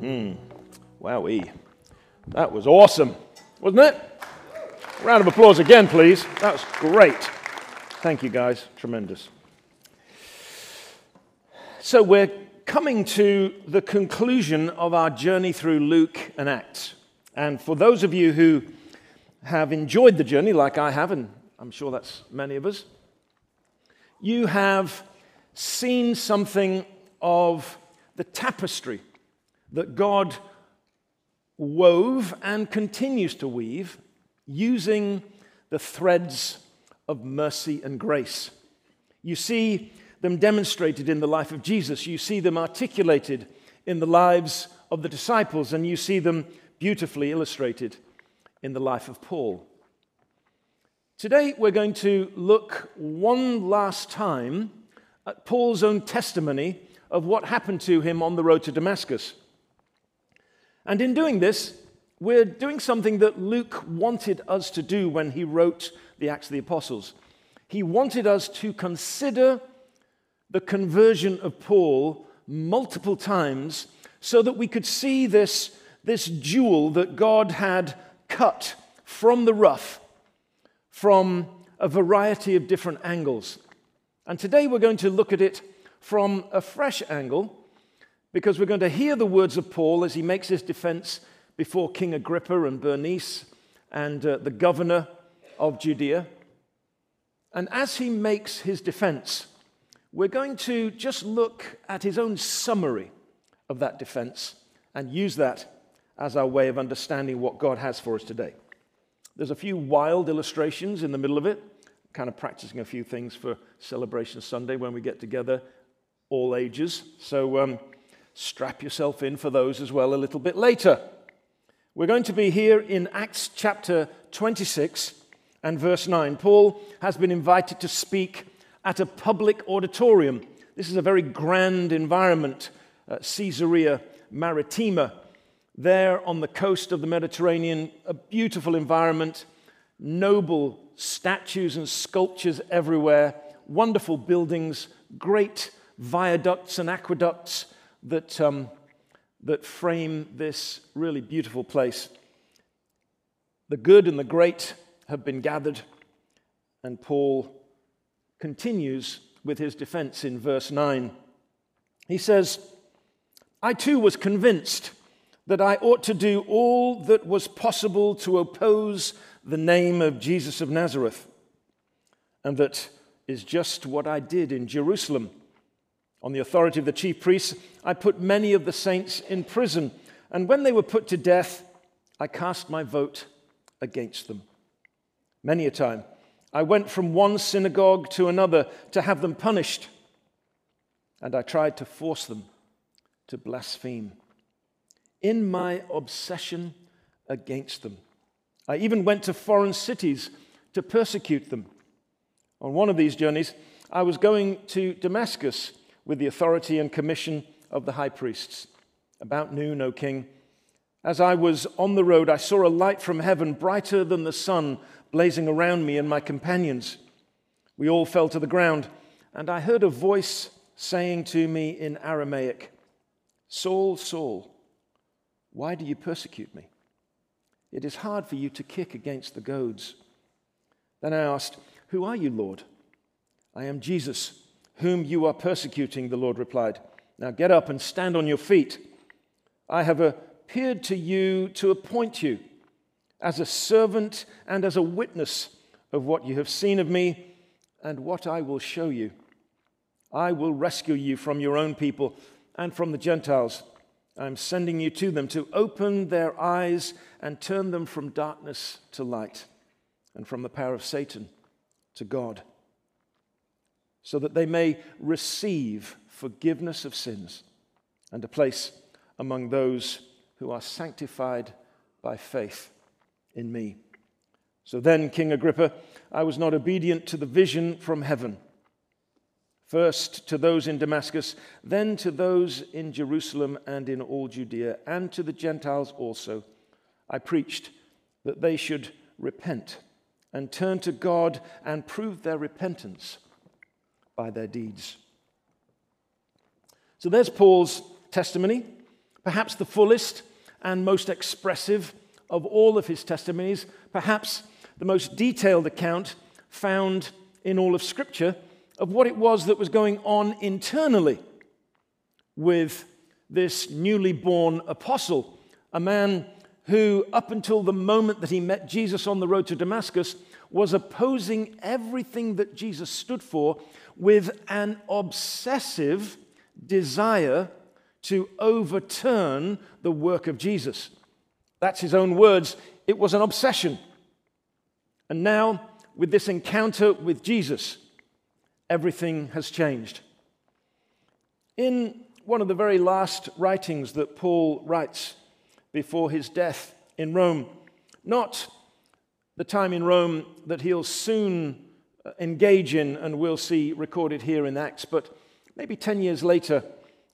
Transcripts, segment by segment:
Hmm. Wowee. That was awesome, wasn't it? Round of applause again, please. That's great. Thank you, guys. Tremendous. So, we're coming to the conclusion of our journey through Luke and Acts. And for those of you who have enjoyed the journey, like I have, and I'm sure that's many of us, you have seen something of the tapestry that God wove and continues to weave using the threads of mercy and grace. You see them demonstrated in the life of Jesus, you see them articulated in the lives of the disciples, and you see them beautifully illustrated in the life of Paul. Today, we're going to look one last time at Paul's own testimony of what happened to him on the road to Damascus. And in doing this, we're doing something that Luke wanted us to do when he wrote the Acts of the Apostles. He wanted us to consider the conversion of Paul multiple times so that we could see this, this jewel that God had cut from the rough from a variety of different angles. And today we're going to look at it from a fresh angle because we're going to hear the words of Paul as he makes his defense before King Agrippa and Bernice and uh, the governor of Judea. And as he makes his defense, we're going to just look at his own summary of that defense and use that as our way of understanding what God has for us today. There's a few wild illustrations in the middle of it, kind of practicing a few things for Celebration Sunday when we get together, all ages. So um, strap yourself in for those as well a little bit later. We're going to be here in Acts chapter 26 and verse 9. Paul has been invited to speak at a public auditorium. This is a very grand environment, uh, Caesarea Maritima, there on the coast of the Mediterranean, a beautiful environment, noble statues and sculptures everywhere, wonderful buildings, great viaducts and aqueducts that, um, that frame this really beautiful place. The good and the great have been gathered, and Paul continues with his defense in verse 9. He says, I too was convinced that I ought to do all that was possible to oppose the name of Jesus of Nazareth. And that is just what I did in Jerusalem. On the authority of the chief priests, I put many of the saints in prison. And when they were put to death, I cast my vote against them. Many a time I went from one synagogue to another to have them punished, and I tried to force them to blaspheme. In my obsession against them, I even went to foreign cities to persecute them. On one of these journeys, I was going to Damascus with the authority and commission of the high priests. About noon, O king, as I was on the road, I saw a light from heaven, brighter than the sun blazing around me and my companions. We all fell to the ground, and I heard a voice saying to me in Aramaic, Saul, Saul, why do you persecute me? It is hard for you to kick against the goads. Then I asked, Who are you, Lord? I am Jesus, whom you are persecuting, the Lord replied. Now get up and stand on your feet. I have appeared to you to appoint you as a servant and as a witness of what you have seen of me and what I will show you. I will rescue you from your own people and from the Gentiles. I'm sending you to them to open their eyes and turn them from darkness to light and from the power of Satan to God, so that they may receive forgiveness of sins and a place among those who are sanctified by faith in me. So then, King Agrippa, I was not obedient to the vision from heaven. First to those in Damascus, then to those in Jerusalem and in all Judea, and to the Gentiles also. I preached that they should repent and turn to God and prove their repentance by their deeds. So there's Paul's testimony. perhaps the fullest and most expressive of all of his testimonies, perhaps the most detailed account found in all of Scripture of what it was that was going on internally with this newly born apostle, a man who, up until the moment that he met Jesus on the road to Damascus, was opposing everything that Jesus stood for with an obsessive desire to overturn the work of Jesus. That's his own words. It was an obsession. And now, with this encounter with Jesus, everything has changed. In one of the very last writings that Paul writes before his death in Rome, not the time in Rome that he'll soon uh, engage in and we'll see recorded here in Acts, but maybe 10 years later,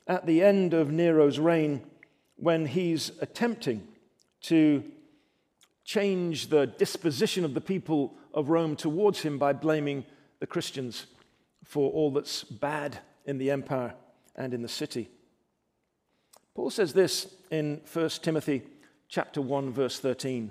at the end of Nero's reign, when he's attempting to change the disposition of the people of Rome towards him by blaming the Christians for all that's bad in the empire and in the city. Paul says this in 1 Timothy chapter 1 verse 13.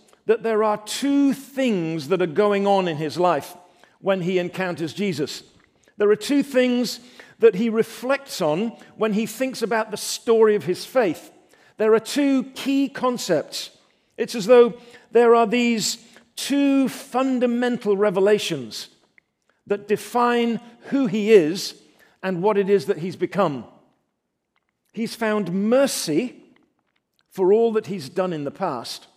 that there are two things that are going on in his life when he encounters Jesus. There are two things that he reflects on when he thinks about the story of his faith. There are two key concepts. It's as though there are these two fundamental revelations that define who he is and what it is that he's become. He's found mercy for all that he's done in the past,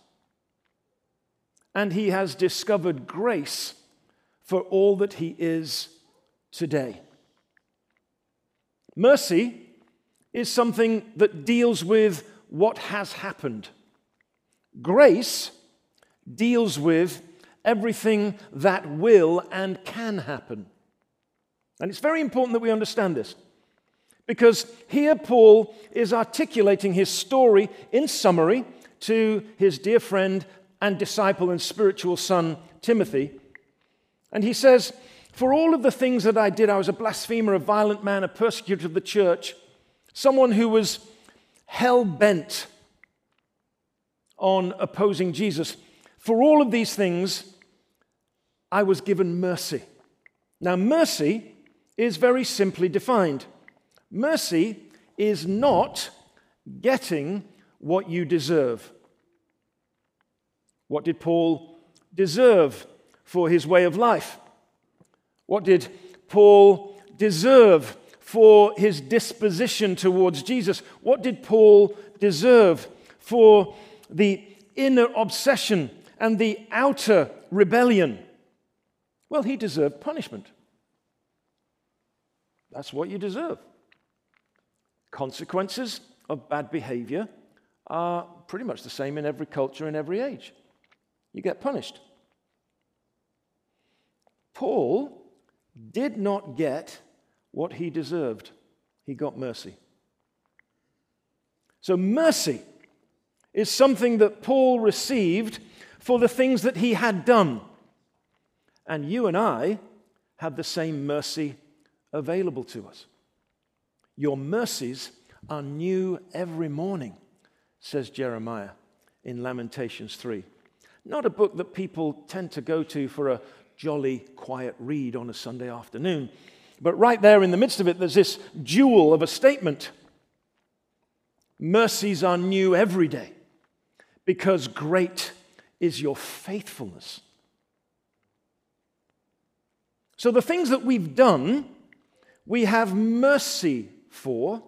and he has discovered grace for all that he is today. Mercy is something that deals with what has happened. Grace deals with everything that will and can happen. And it's very important that we understand this because here Paul is articulating his story in summary to his dear friend and disciple and spiritual son, Timothy. And he says, for all of the things that I did, I was a blasphemer, a violent man, a persecutor of the church, someone who was hell bent on opposing Jesus. For all of these things, I was given mercy. Now, mercy is very simply defined mercy is not getting what you deserve. What did Paul deserve for his way of life? What did Paul deserve for his disposition towards Jesus? What did Paul deserve for the inner obsession and the outer rebellion? Well, he deserved punishment. That's what you deserve. Consequences of bad behavior are pretty much the same in every culture, in every age. You get punished. Paul did not get what he deserved. He got mercy. So, mercy is something that Paul received for the things that he had done. And you and I have the same mercy available to us. Your mercies are new every morning, says Jeremiah in Lamentations 3. Not a book that people tend to go to for a jolly, quiet read on a Sunday afternoon. But right there in the midst of it, there's this jewel of a statement Mercies are new every day because great is your faithfulness. So, the things that we've done, we have mercy for,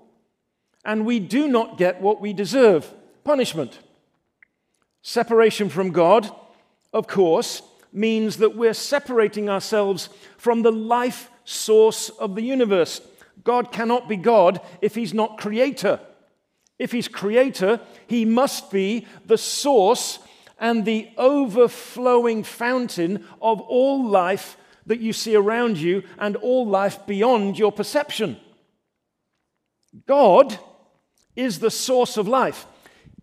and we do not get what we deserve punishment. Separation from God, of course, means that we're separating ourselves from the life source of the universe. God cannot be God if he's not creator. If he's creator, he must be the source and the overflowing fountain of all life that you see around you and all life beyond your perception. God is the source of life.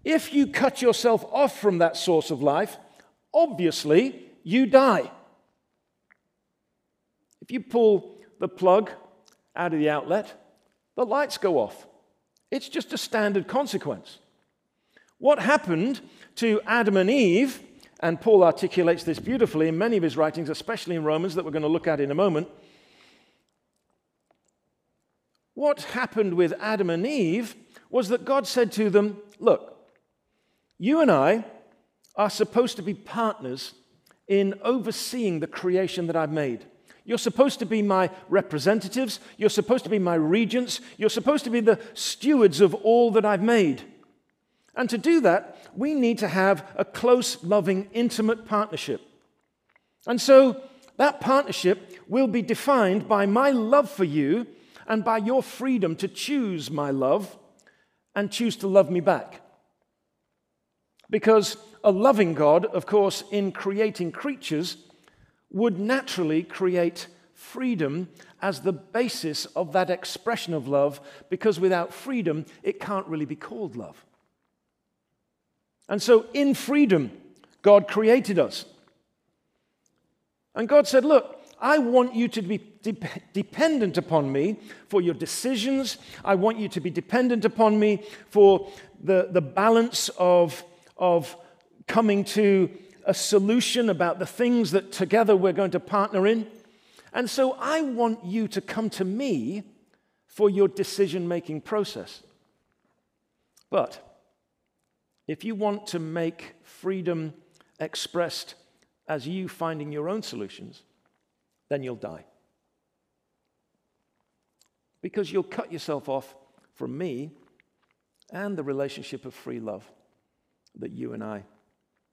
If you cut yourself off from that source of life, obviously you die. If you pull the plug out of the outlet, the lights go off. It's just a standard consequence. What happened to Adam and Eve, and Paul articulates this beautifully in many of his writings, especially in Romans, that we're going to look at in a moment. What happened with Adam and Eve was that God said to them, Look, you and I are supposed to be partners in overseeing the creation that I've made. You're supposed to be my representatives. You're supposed to be my regents. You're supposed to be the stewards of all that I've made. And to do that, we need to have a close, loving, intimate partnership. And so that partnership will be defined by my love for you and by your freedom to choose my love and choose to love me back. Because a loving God, of course, in creating creatures, would naturally create freedom as the basis of that expression of love, because without freedom, it can't really be called love. And so, in freedom, God created us. And God said, Look, I want you to be de- dependent upon me for your decisions. I want you to be dependent upon me for the, the balance of, of coming to a solution about the things that together we're going to partner in. And so I want you to come to me for your decision making process. But if you want to make freedom expressed as you finding your own solutions, then you'll die. Because you'll cut yourself off from me and the relationship of free love that you and I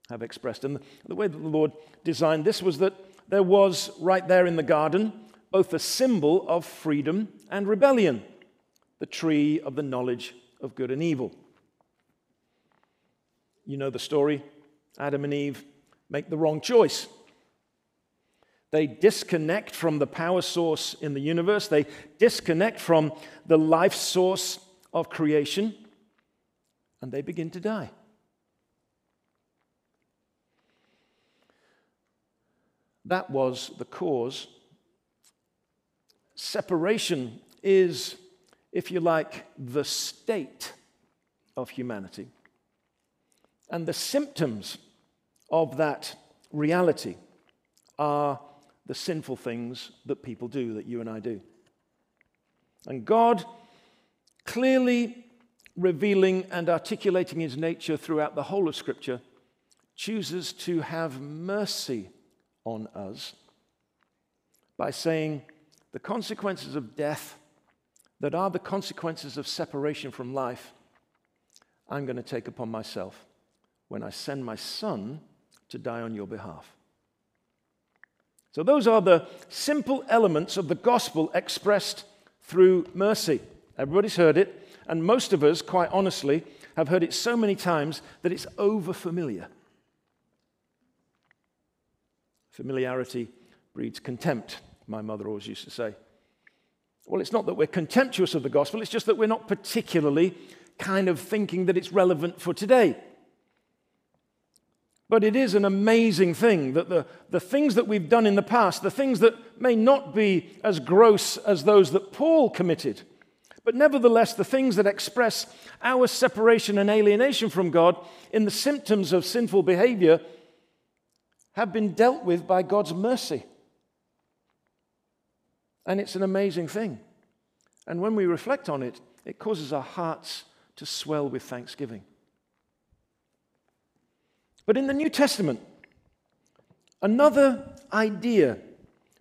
have expressed. And the way that the Lord designed this was that there was right there in the garden both a symbol of freedom and rebellion the tree of the knowledge of good and evil. You know the story. Adam and Eve make the wrong choice. They disconnect from the power source in the universe, they disconnect from the life source of creation, and they begin to die. That was the cause. Separation is, if you like, the state of humanity. And the symptoms of that reality are the sinful things that people do, that you and I do. And God, clearly revealing and articulating his nature throughout the whole of Scripture, chooses to have mercy on us by saying the consequences of death that are the consequences of separation from life, I'm going to take upon myself when I send my son to die on your behalf. So, those are the simple elements of the gospel expressed through mercy. Everybody's heard it, and most of us, quite honestly, have heard it so many times that it's over familiar. Familiarity breeds contempt, my mother always used to say. Well, it's not that we're contemptuous of the gospel, it's just that we're not particularly kind of thinking that it's relevant for today. But it is an amazing thing that the, the things that we've done in the past, the things that may not be as gross as those that Paul committed, but nevertheless, the things that express our separation and alienation from God in the symptoms of sinful behavior have been dealt with by God's mercy. And it's an amazing thing. And when we reflect on it, it causes our hearts to swell with thanksgiving. But in the New Testament, another idea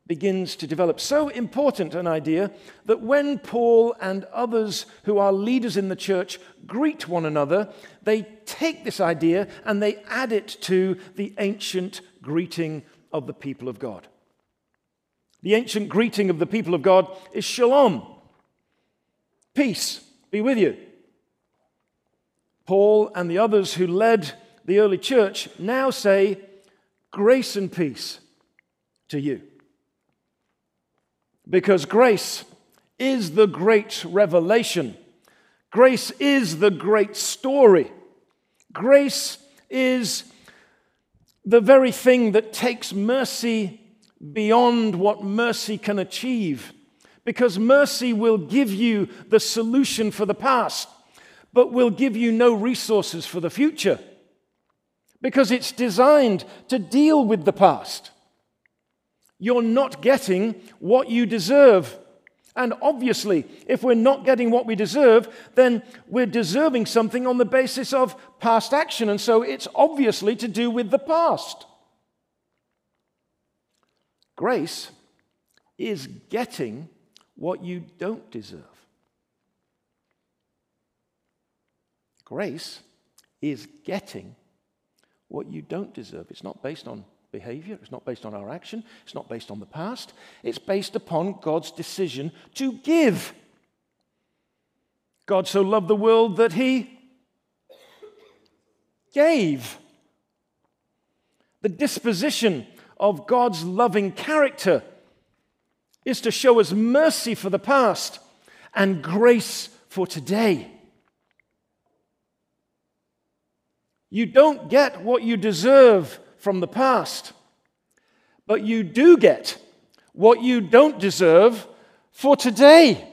begins to develop. So important an idea that when Paul and others who are leaders in the church greet one another, they take this idea and they add it to the ancient greeting of the people of God. The ancient greeting of the people of God is shalom. Peace be with you. Paul and the others who led the early church now say, Grace and peace to you. Because grace is the great revelation, grace is the great story, grace is the very thing that takes mercy beyond what mercy can achieve. Because mercy will give you the solution for the past, but will give you no resources for the future. Because it's designed to deal with the past. You're not getting what you deserve. And obviously, if we're not getting what we deserve, then we're deserving something on the basis of past action. And so it's obviously to do with the past. Grace is getting what you don't deserve. Grace is getting what you don't deserve. It's not based on behavior, it's not based on our action, it's not based on the past, it's based upon God's decision to give. God so loved the world that he gave. The disposition of God's loving character is to show us mercy for the past and grace for today. You don't get what you deserve from the past, but you do get what you don't deserve for today.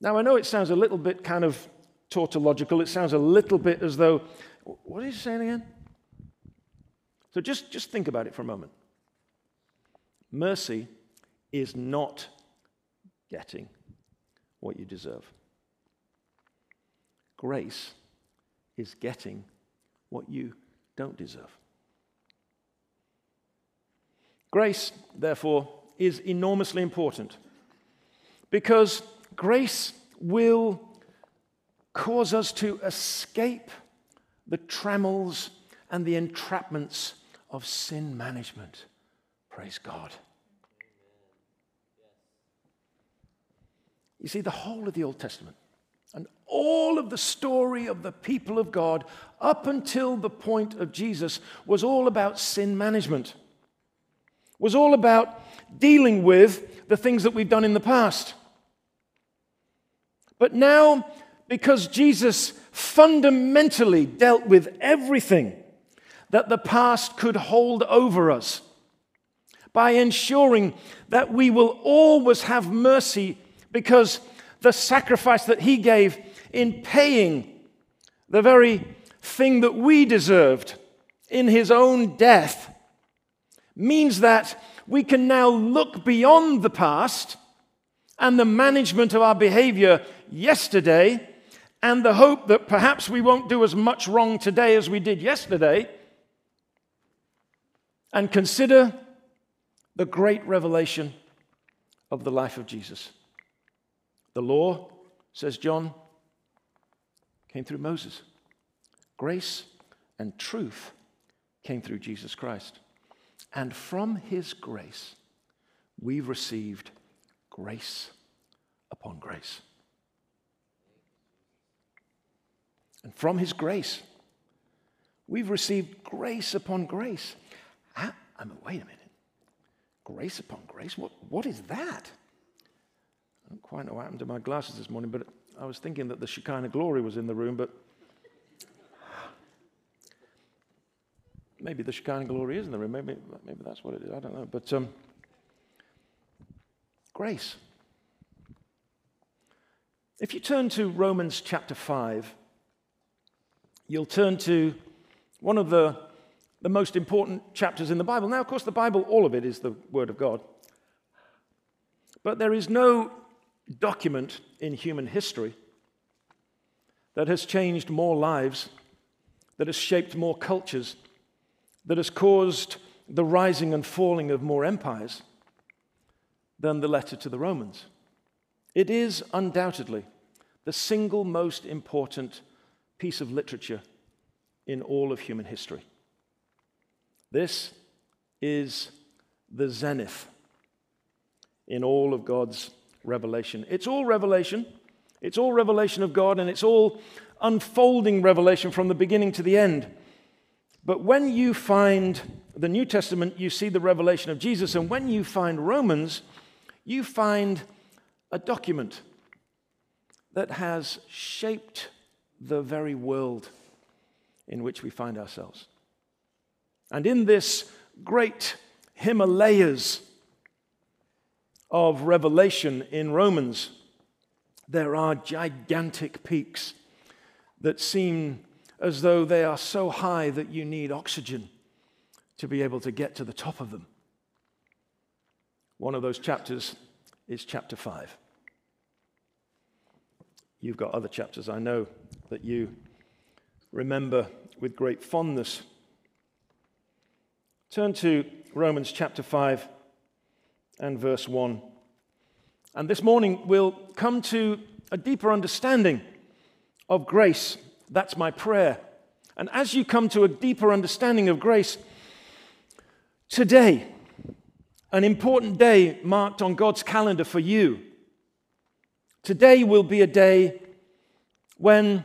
Now, I know it sounds a little bit kind of tautological. It sounds a little bit as though, what are you saying again? So just, just think about it for a moment. Mercy is not getting what you deserve. Grace is getting what you don't deserve. Grace, therefore, is enormously important because grace will cause us to escape the trammels and the entrapments of sin management. Praise God. You see, the whole of the Old Testament and all of the story of the people of God up until the point of Jesus was all about sin management, was all about dealing with the things that we've done in the past. But now, because Jesus fundamentally dealt with everything that the past could hold over us, by ensuring that we will always have mercy because the sacrifice that he gave in paying the very thing that we deserved in his own death means that we can now look beyond the past and the management of our behavior yesterday and the hope that perhaps we won't do as much wrong today as we did yesterday and consider the great revelation of the life of Jesus. The law, says John, came through Moses. Grace and truth came through Jesus Christ. And from his grace, we've received grace upon grace. And from his grace, we've received grace upon grace. I, I mean, wait a minute. Grace upon grace? What, what is that? Don't quite know what happened to my glasses this morning, but I was thinking that the Shekinah glory was in the room, but maybe the Shekinah glory is in the room. Maybe, maybe that's what it is. I don't know. But um, grace. If you turn to Romans chapter 5, you'll turn to one of the the most important chapters in the Bible. Now, of course, the Bible, all of it is the Word of God. But there is no document in human history that has changed more lives, that has shaped more cultures, that has caused the rising and falling of more empires than the letter to the Romans. It is undoubtedly the single most important piece of literature in all of human history. This is the zenith in all of God's revelation. It's all revelation, It's all revelation of God and it's all unfolding revelation from the beginning to the end. But when you find the New Testament, you see the revelation of Jesus. And when you find Romans, you find a document that has shaped the very world in which we find ourselves. And in this great Himalayas of revelation in Romans, there are gigantic peaks that seem as though they are so high that you need oxygen to be able to get to the top of them. One of those chapters is chapter 5. You've got other chapters I know that you remember with great fondness. Turn to Romans chapter 5 and verse 1. And this morning we'll come to a deeper understanding of grace. That's my prayer. And as you come to a deeper understanding of grace, Today, an important day marked on God's calendar for you. Today will be a day when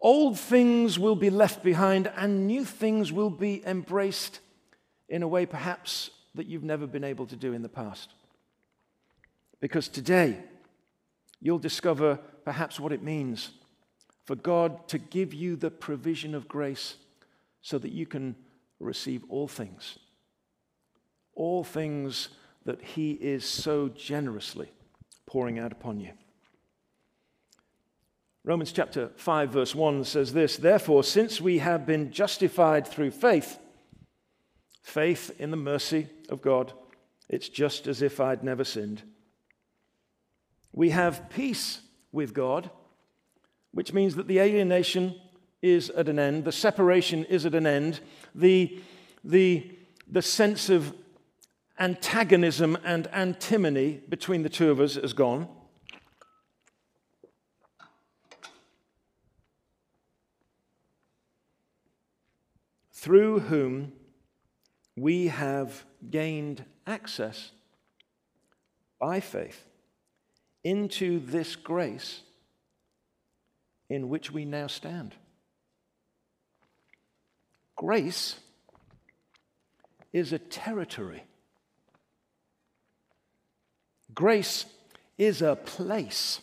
old things will be left behind and new things will be embraced in a way perhaps that you've never been able to do in the past. Because today, you'll discover perhaps what it means for God to give you the provision of grace so that you can receive all things all things that He is so generously pouring out upon you. Romans chapter 5, verse 1 says this Therefore, since we have been justified through faith, faith in the mercy of God, it's just as if I'd never sinned. We have peace with God, which means that the alienation is at an end, the separation is at an end, the, the, the sense of antagonism and antimony between the two of us is gone. Through whom we have gained access by faith into this grace in which we now stand. Grace is a territory Grace is a place.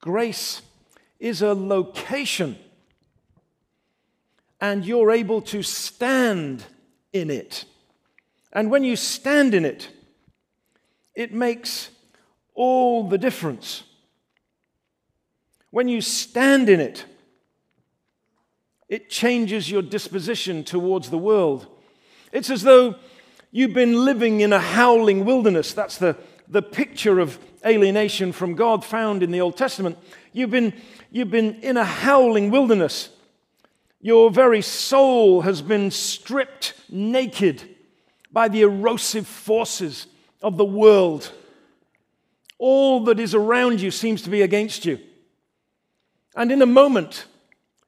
Grace is a location. And you're able to stand in it. And when you stand in it, it makes all the difference. When you stand in it, it changes your disposition towards the world. It's as though You've been living in a howling wilderness. That's the, the picture of alienation from God found in the Old Testament. You've been, you've been in a howling wilderness. Your very soul has been stripped naked by the erosive forces of the world. All that is around you seems to be against you. And in a moment,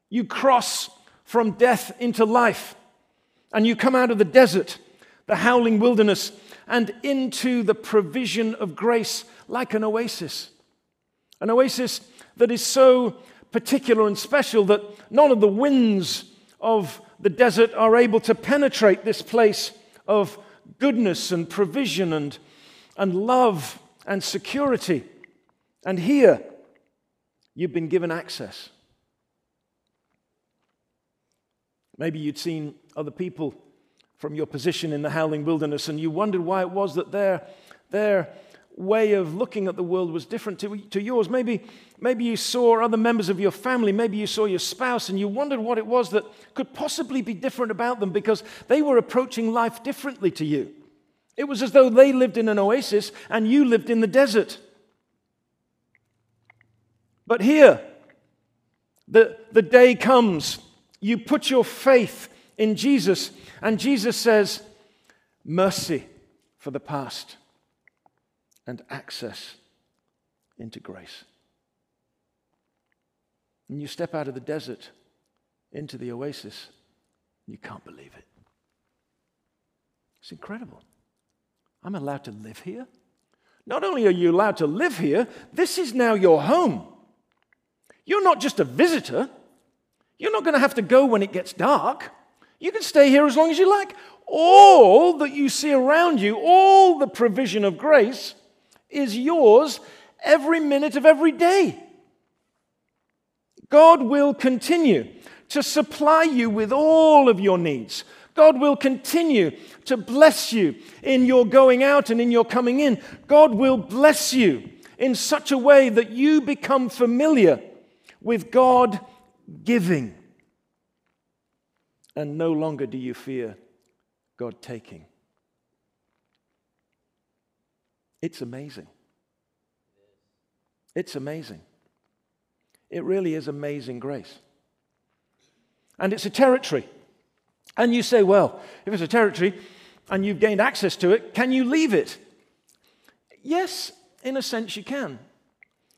you cross from death into life, and you come out of the desert the howling wilderness, and into the provision of grace like an oasis. An oasis that is so particular and special that none of the winds of the desert are able to penetrate this place of goodness and provision and, and love and security. And here, you've been given access. Maybe you'd seen other people from your position in the howling wilderness, and you wondered why it was that their, their way of looking at the world was different to, to yours. Maybe, maybe you saw other members of your family, maybe you saw your spouse, and you wondered what it was that could possibly be different about them because they were approaching life differently to you. It was as though they lived in an oasis and you lived in the desert. But here, the, the day comes, you put your faith in Jesus and Jesus says, mercy for the past and access into grace. And you step out of the desert into the oasis, you can't believe it. It's incredible. I'm allowed to live here. Not only are you allowed to live here, this is now your home. You're not just a visitor. You're not going to have to go when it gets dark. You can stay here as long as you like. All that you see around you, all the provision of grace, is yours every minute of every day. God will continue to supply you with all of your needs. God will continue to bless you in your going out and in your coming in. God will bless you in such a way that you become familiar with God giving. And no longer do you fear God taking. It's amazing. It's amazing. It really is amazing grace. And it's a territory. And you say, well, if it's a territory and you've gained access to it, can you leave it? Yes, in a sense you can.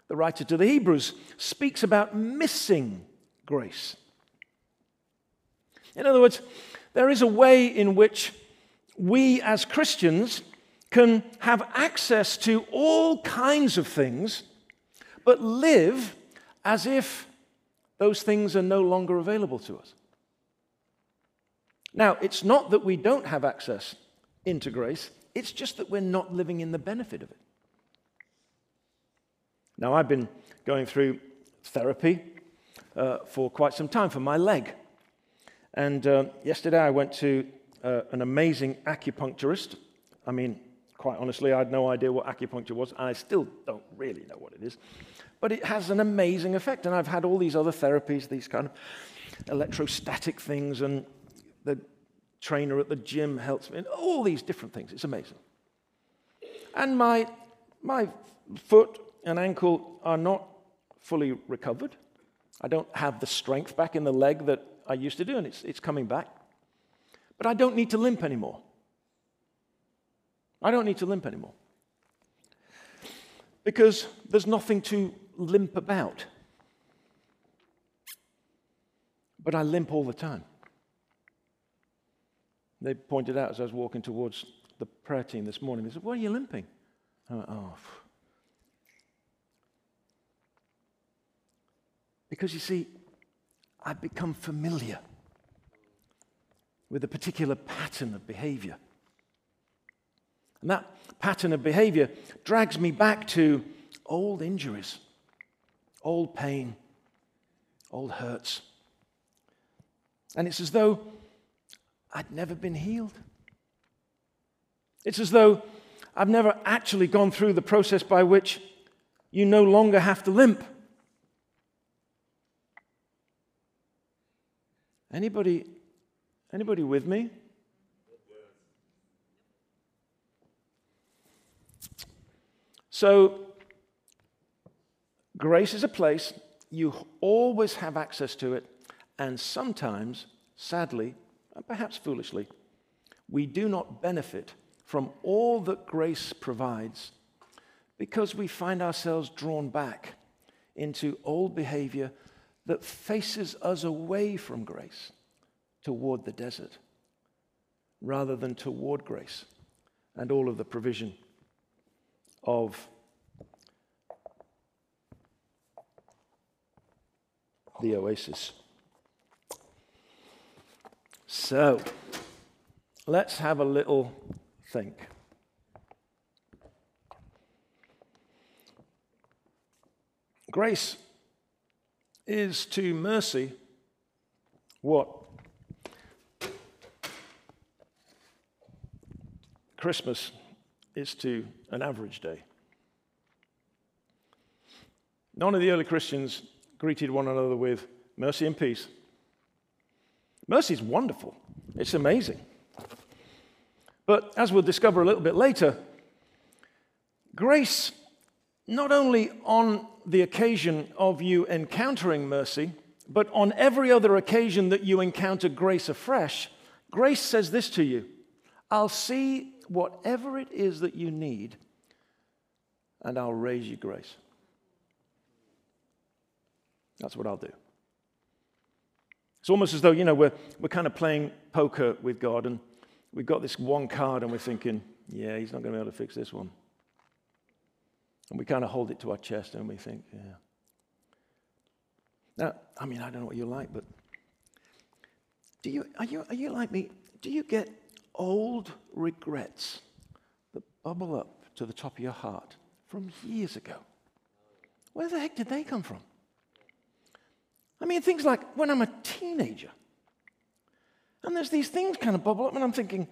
The writer to the Hebrews speaks about missing grace. In other words, there is a way in which we as Christians can have access to all kinds of things, but live as if those things are no longer available to us. Now, it's not that we don't have access into grace, it's just that we're not living in the benefit of it. Now, I've been going through therapy uh, for quite some time for my leg. And uh, yesterday I went to uh, an amazing acupuncturist. I mean, quite honestly, I had no idea what acupuncture was, and I still don't really know what it is. But it has an amazing effect. And I've had all these other therapies, these kind of electrostatic things, and the trainer at the gym helps me, and all these different things. It's amazing. And my, my foot and ankle are not fully recovered. I don't have the strength back in the leg that I used to do, and it's, it's coming back. But I don't need to limp anymore. I don't need to limp anymore. Because there's nothing to limp about. But I limp all the time. They pointed out as I was walking towards the prayer team this morning, they said, Why are you limping? I went, Oh. Because you see, I've become familiar with a particular pattern of behavior. And that pattern of behavior drags me back to old injuries, old pain, old hurts. And it's as though I'd never been healed. It's as though I've never actually gone through the process by which you no longer have to limp. Anybody, anybody with me? So, grace is a place you always have access to it, and sometimes, sadly, and perhaps foolishly, we do not benefit from all that grace provides because we find ourselves drawn back into old behavior that faces us away from grace toward the desert rather than toward grace and all of the provision of the oasis. So, let's have a little think. Grace is to mercy what Christmas is to an average day. None of the early Christians greeted one another with mercy and peace. Mercy is wonderful, it's amazing. But as we'll discover a little bit later, grace not only on the occasion of you encountering mercy, but on every other occasion that you encounter grace afresh, grace says this to you I'll see whatever it is that you need, and I'll raise you grace. That's what I'll do. It's almost as though, you know, we're, we're kind of playing poker with God, and we've got this one card, and we're thinking, yeah, he's not going to be able to fix this one. And we kind of hold it to our chest and we think, yeah. Now, I mean, I don't know what you're like, but do you, are, you, are you like me? Do you get old regrets that bubble up to the top of your heart from years ago? Where the heck did they come from? I mean, things like when I'm a teenager, and there's these things kind of bubble up, and I'm thinking,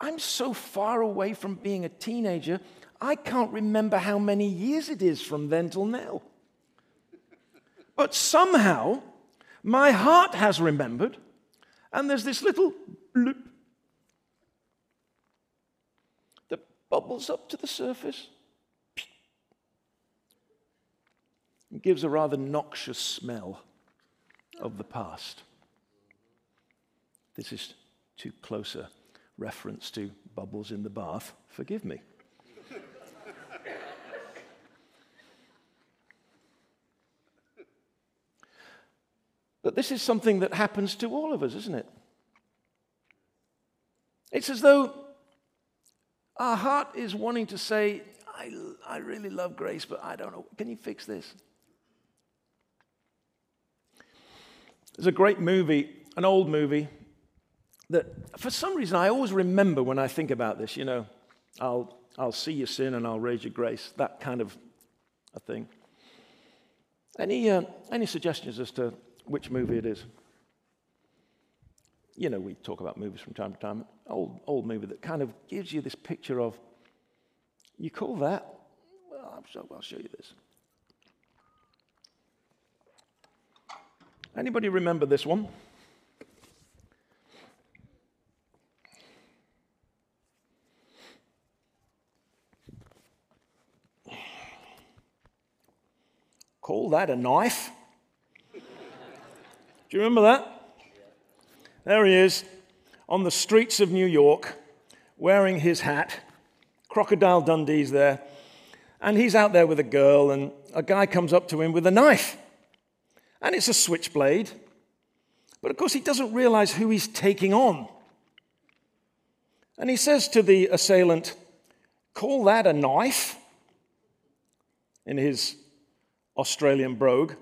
I'm so far away from being a teenager, I can't remember how many years it is from then till now. But somehow, my heart has remembered, and there's this little bloop that bubbles up to the surface. It gives a rather noxious smell of the past. This is too close a reference to bubbles in the bath. Forgive me. but this is something that happens to all of us, isn't it? It's as though our heart is wanting to say, I, I really love grace, but I don't know. Can you fix this? There's a great movie, an old movie, that for some reason I always remember when I think about this, you know, I'll, I'll see your sin and I'll raise your grace, that kind of a thing. Any, uh, any suggestions as to which movie it is? You know, we talk about movies from time to time. Old, old movie that kind of gives you this picture of, you call that? Well, I'll show, I'll show you this. Anybody remember this one? Call that a knife? Do you remember that? There he is on the streets of New York wearing his hat. Crocodile Dundee's there. And he's out there with a girl, and a guy comes up to him with a knife and it's a switchblade. But of course, he doesn't realize who he's taking on. And he says to the assailant, Call that a knife? in his Australian brogue.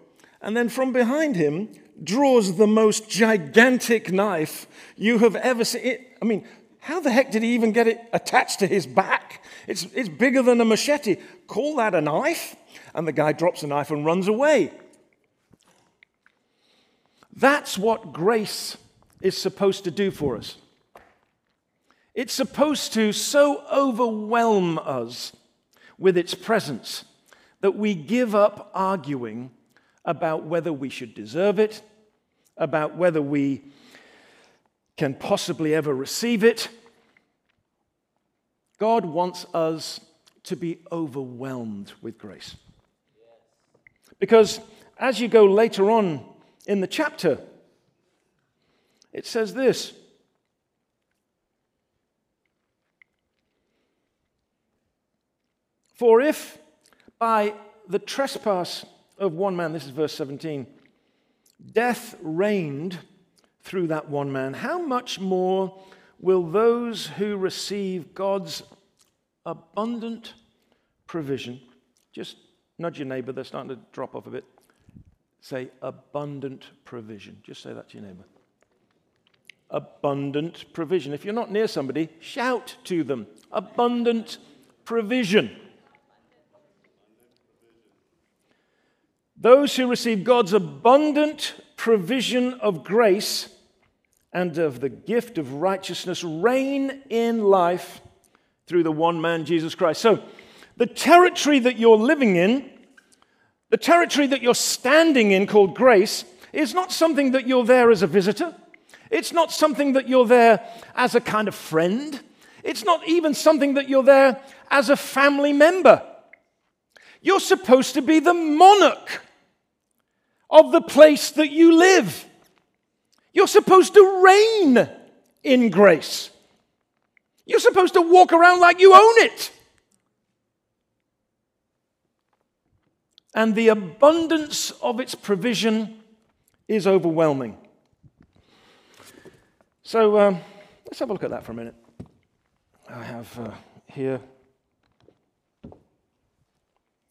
And then from behind him draws the most gigantic knife you have ever seen. It, I mean, how the heck did he even get it attached to his back? It's, it's bigger than a machete. Call that a knife? And the guy drops the knife and runs away. That's what grace is supposed to do for us. It's supposed to so overwhelm us with its presence that we give up arguing about whether we should deserve it, about whether we can possibly ever receive it. God wants us to be overwhelmed with grace. Because as you go later on in the chapter. It says this For if by the trespass of one man, this is verse 17, death reigned through that one man, how much more will those who receive God's abundant provision, just nudge your neighbor, they're starting to drop off a bit. Say abundant provision. Just say that to your neighbor. Abundant provision. If you're not near somebody, shout to them. Abundant provision. Those who receive God's abundant provision of grace and of the gift of righteousness reign in life through the one man, Jesus Christ. So, the territory that you're living in the territory that you're standing in, called grace, is not something that you're there as a visitor. It's not something that you're there as a kind of friend. It's not even something that you're there as a family member. You're supposed to be the monarch of the place that you live. You're supposed to reign in grace. You're supposed to walk around like you own it. and the abundance of its provision is overwhelming. So um, let's have a look at that for a minute. I have uh, here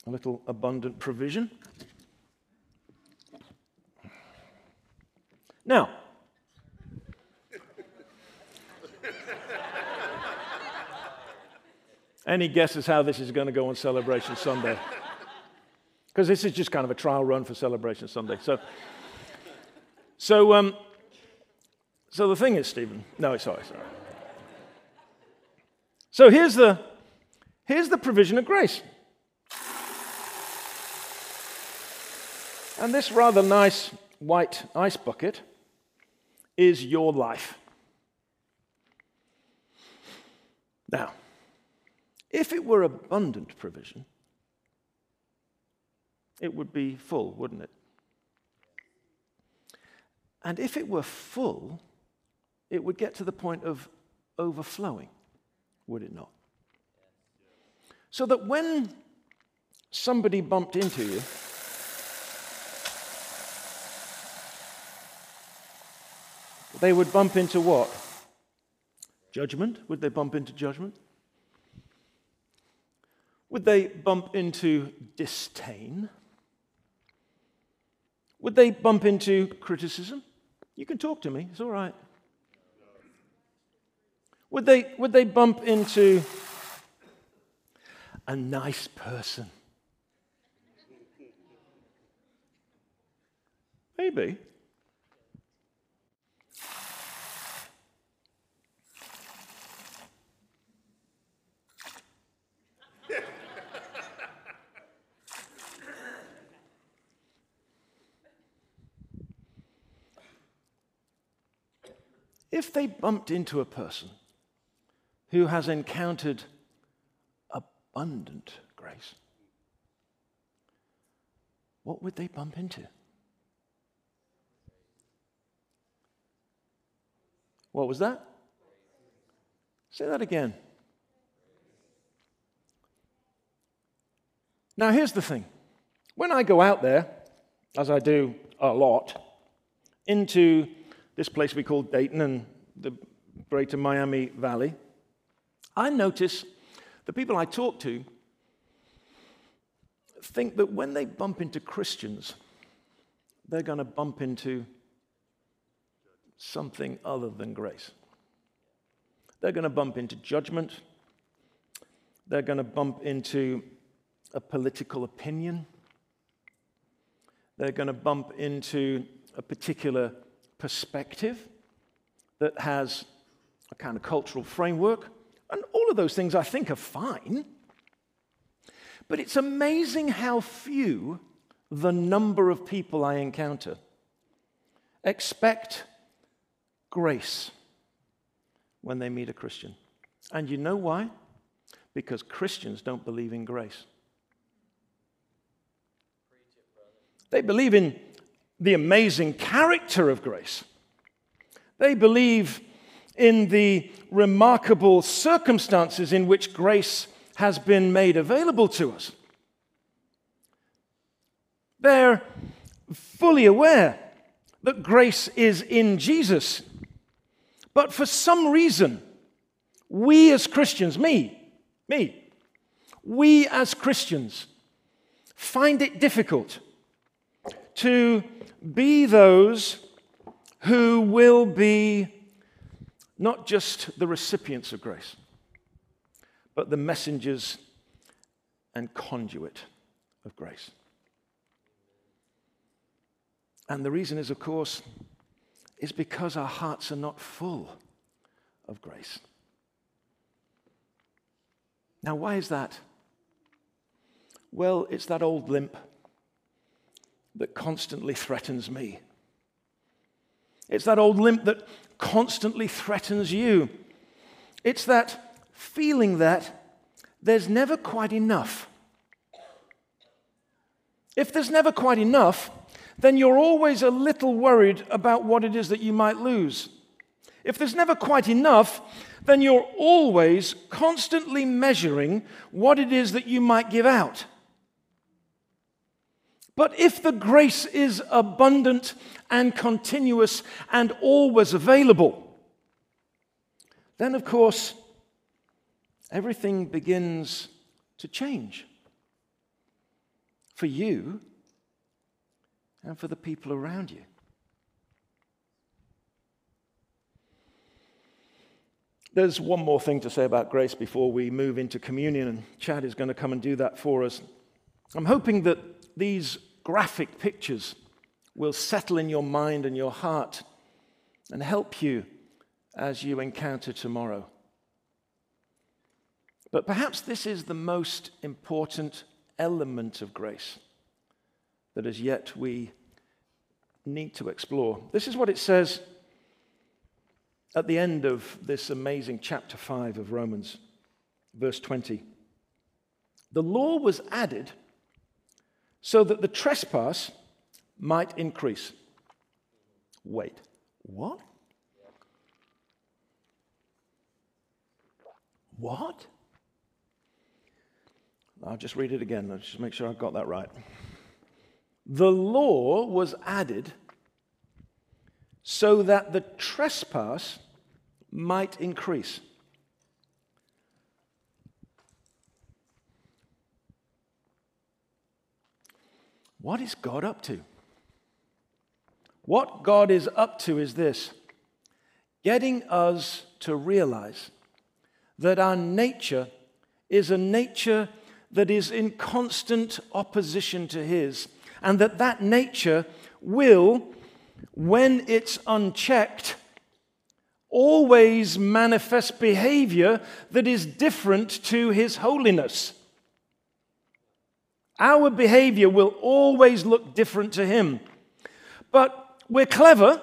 a little abundant provision. Now, any guesses how this is going to go on Celebration Sunday? Because this is just kind of a trial run for Celebration Sunday. So, so, um, so the thing is, Stephen. No, sorry, sorry. So here's the here's the provision of grace. And this rather nice white ice bucket is your life. Now, if it were abundant provision, it would be full, wouldn't it? And if it were full, it would get to the point of overflowing, would it not? So that when somebody bumped into you, they would bump into what? Judgment? Would they bump into judgment? Would they bump into disdain? Would they bump into criticism? You can talk to me, it's all right. Would they, would they bump into a nice person? Maybe. If they bumped into a person who has encountered abundant grace, what would they bump into? What was that? Say that again. Now, here's the thing when I go out there, as I do a lot, into this place we call Dayton and the greater Miami Valley, I notice the people I talk to think that when they bump into Christians, they're going to bump into something other than grace. They're going to bump into judgment. They're going to bump into a political opinion. They're going to bump into a particular perspective that has a kind of cultural framework. And all of those things I think are fine. But it's amazing how few the number of people I encounter expect grace when they meet a Christian. And you know why? Because Christians don't believe in grace. They believe in the amazing character of grace. They believe in the remarkable circumstances in which grace has been made available to us. They're fully aware that grace is in Jesus. But for some reason, we as Christians, me, me, we as Christians find it difficult to be those who will be not just the recipients of grace, but the messengers and conduit of grace. And the reason is, of course, is because our hearts are not full of grace. Now, why is that? Well, it's that old limp that constantly threatens me. It's that old limp that constantly threatens you. It's that feeling that there's never quite enough. If there's never quite enough, then you're always a little worried about what it is that you might lose. If there's never quite enough, then you're always constantly measuring what it is that you might give out. But if the grace is abundant and continuous and always available, then of course everything begins to change. for you and for the people around you. There's one more thing to say about grace before we move into communion, and Chad is going to come and do that for us. I'm hoping that these graphic pictures will settle in your mind and your heart and help you as you encounter tomorrow. But perhaps this is the most important element of grace that as yet we need to explore. This is what it says at the end of this amazing chapter 5 of Romans, verse 20. The law was added so that the trespass might increase. Wait, what? What? I'll just read it again. Let's just make sure I've got that right. The law was added so that the trespass might increase. What is God up to? What God is up to is this getting us to realize that our nature is a nature that is in constant opposition to His, and that that nature will, when it's unchecked, always manifest behavior that is different to His holiness. Our behavior will always look different to Him. But we're clever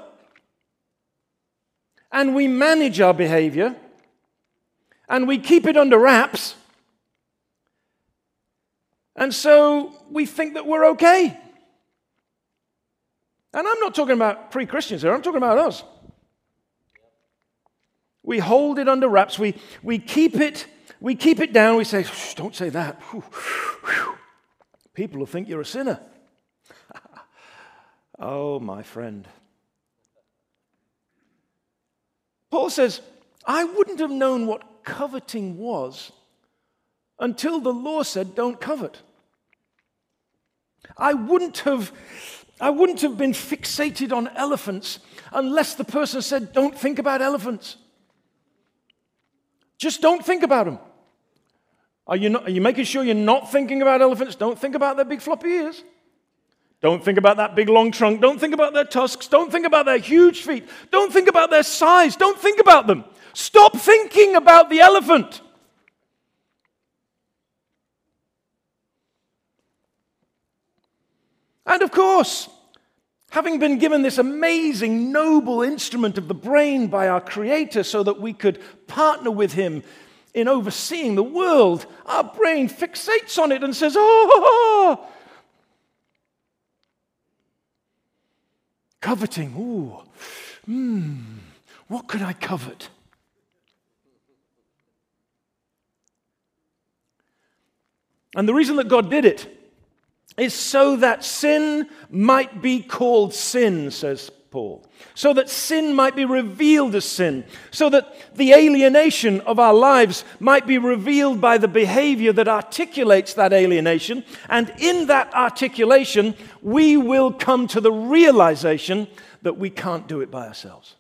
and we manage our behavior and we keep it under wraps. And so we think that we're okay. And I'm not talking about pre Christians here, I'm talking about us. We hold it under wraps. We, we keep it, we keep it down. We say, don't say that. People will think you're a sinner. oh, my friend. Paul says, I wouldn't have known what coveting was until the law said, don't covet. I wouldn't have, I wouldn't have been fixated on elephants unless the person said, don't think about elephants. Just don't think about them. Are you, not, are you making sure you're not thinking about elephants? Don't think about their big floppy ears. Don't think about that big long trunk. Don't think about their tusks. Don't think about their huge feet. Don't think about their size. Don't think about them. Stop thinking about the elephant. And of course, having been given this amazing, noble instrument of the brain by our Creator so that we could partner with Him in overseeing the world, our brain fixates on it and says, Oh, coveting. Ooh, hmm, what could I covet? And the reason that God did it is so that sin might be called sin, says Paul. So that sin might be revealed as sin. So that the alienation of our lives might be revealed by the behavior that articulates that alienation. And in that articulation, we will come to the realization that we can't do it by ourselves.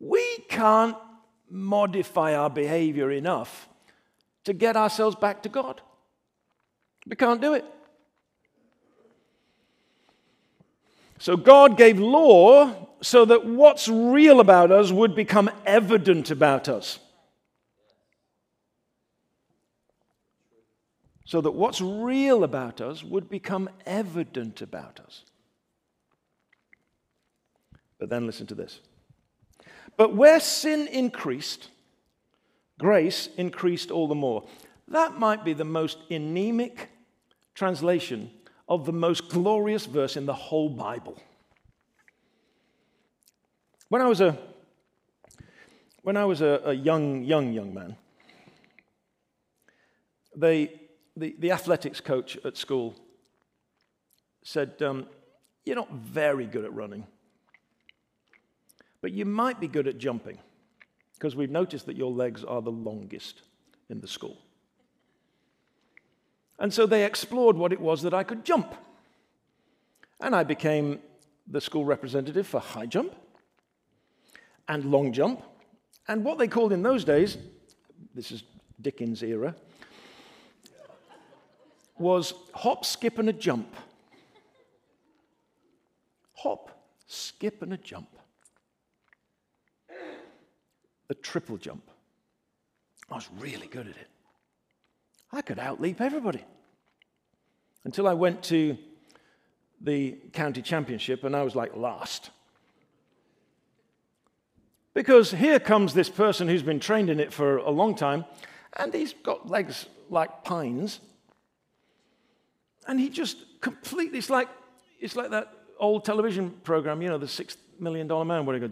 We can't modify our behavior enough to get ourselves back to God. We can't do it. So God gave law so that what's real about us would become evident about us. So that what's real about us would become evident about us. But then listen to this. But where sin increased, grace increased all the more. That might be the most anemic translation of the most glorious verse in the whole Bible. When I was a, when I was a, a young, young, young man, they, the, the athletics coach at school said, um, You're not very good at running, but you might be good at jumping because we've noticed that your legs are the longest in the school. And so they explored what it was that I could jump. And I became the school representative for high jump and long jump. And what they called in those days, this is Dickens' era, was hop, skip, and a jump. Hop, skip, and a jump. The triple jump. I was really good at it. I could outleap everybody. Until I went to the county championship and I was like last. Because here comes this person who's been trained in it for a long time, and he's got legs like pines. And he just completely, it's like, it's like that old television program, you know, the six million dollar man, where he goes,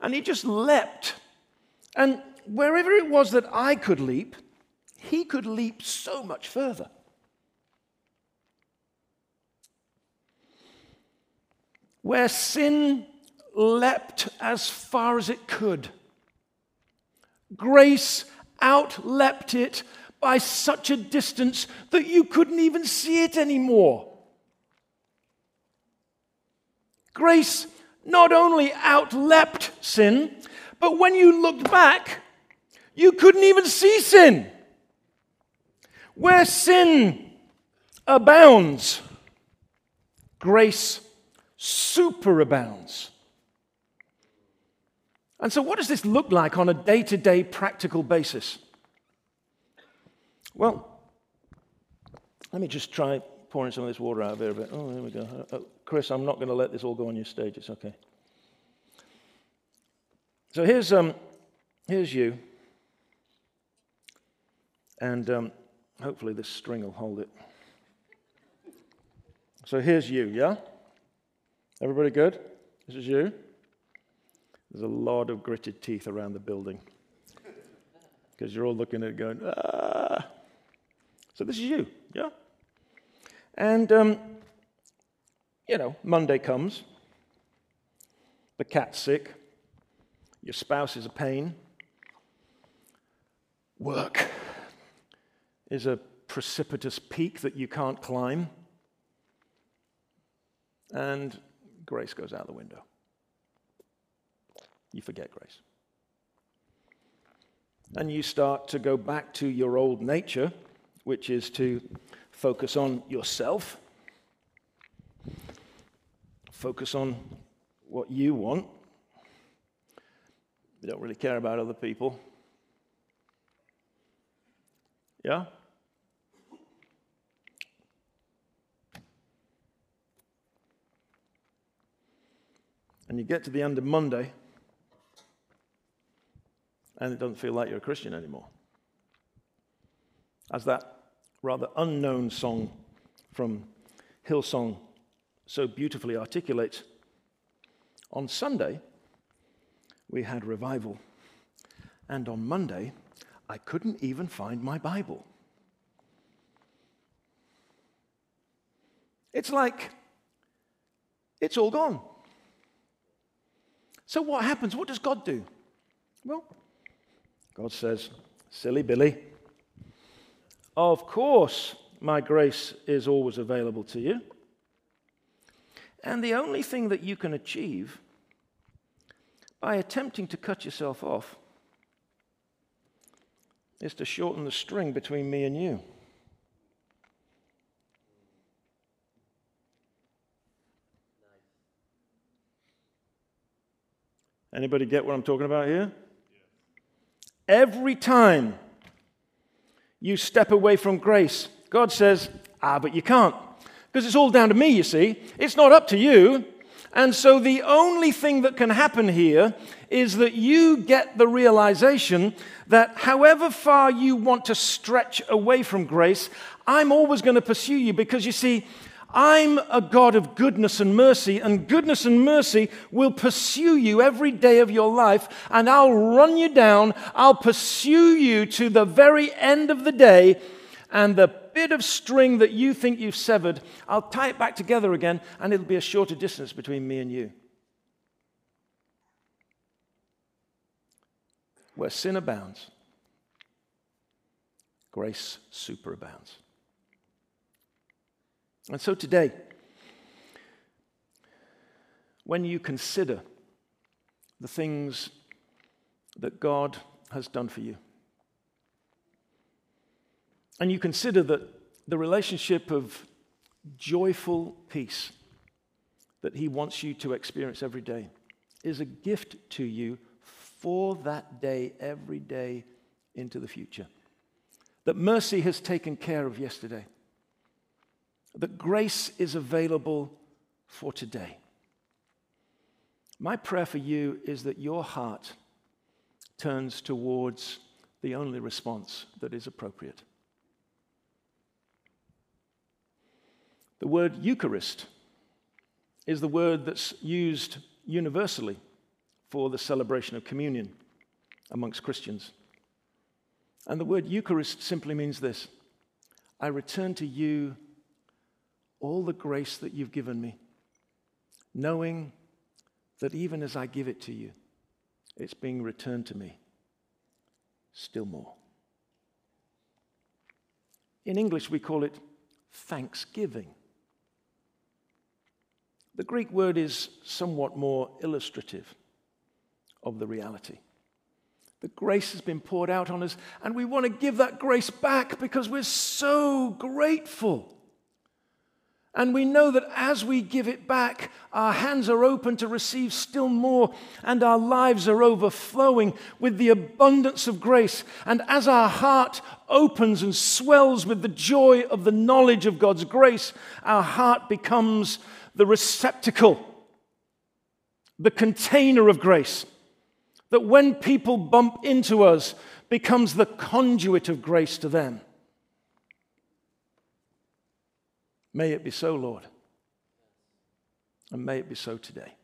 and he just leapt. And wherever it was that I could leap, he could leap so much further. Where sin leapt as far as it could, grace outleapt it by such a distance that you couldn't even see it anymore. Grace not only outleapt sin, but when you looked back, you couldn't even see sin. Where sin abounds, grace superabounds. And so, what does this look like on a day to day practical basis? Well, let me just try pouring some of this water out of here a bit. Oh, there we go. Uh, uh, Chris, I'm not going to let this all go on your stage. It's okay. So here's, um, here's you. And um, hopefully this string will hold it. So here's you, yeah? Everybody good? This is you? There's a lot of gritted teeth around the building because you're all looking at it going, ah. So this is you, yeah? And, um, you know, Monday comes, the cat's sick, your spouse is a pain, work is a precipitous peak that you can't climb, and grace goes out the window. You forget grace and you start to go back to your old nature, which is to focus on yourself, focus on what you want. You don't really care about other people. Yeah? And you get to the end of Monday, and it doesn't feel like you're a Christian anymore. As that rather unknown song from Hillsong so beautifully articulates, on Sunday we had revival, and on Monday I couldn't even find my Bible. It's like it's all gone. So, what happens? What does God do? Well, God says, Silly Billy, of course my grace is always available to you. And the only thing that you can achieve by attempting to cut yourself off is to shorten the string between me and you. Anybody get what I'm talking about here? Every time you step away from grace, God says, ah, but you can't. Because it's all down to me, you see. It's not up to you. And so the only thing that can happen here is that you get the realization that however far you want to stretch away from grace, I'm always going to pursue you because you see, I'm a God of goodness and mercy, and goodness and mercy will pursue you every day of your life, and I'll run you down. I'll pursue you to the very end of the day, and the bit of string that you think you've severed, I'll tie it back together again, and it'll be a shorter distance between me and you. Where sin abounds, grace superabounds. And so today, when you consider the things that God has done for you, and you consider that the relationship of joyful peace that He wants you to experience every day is a gift to you for that day, every day into the future. That mercy has taken care of yesterday. That grace is available for today. My prayer for you is that your heart turns towards the only response that is appropriate. The word Eucharist is the word that's used universally for the celebration of communion amongst Christians. And the word Eucharist simply means this I return to you all the grace that you've given me, knowing that even as I give it to you, it's being returned to me still more. In English, we call it thanksgiving. The Greek word is somewhat more illustrative of the reality. The grace has been poured out on us, and we want to give that grace back because we're so grateful. And we know that as we give it back, our hands are open to receive still more, and our lives are overflowing with the abundance of grace. And as our heart opens and swells with the joy of the knowledge of God's grace, our heart becomes the receptacle, the container of grace that when people bump into us becomes the conduit of grace to them. May it be so, Lord. And may it be so today.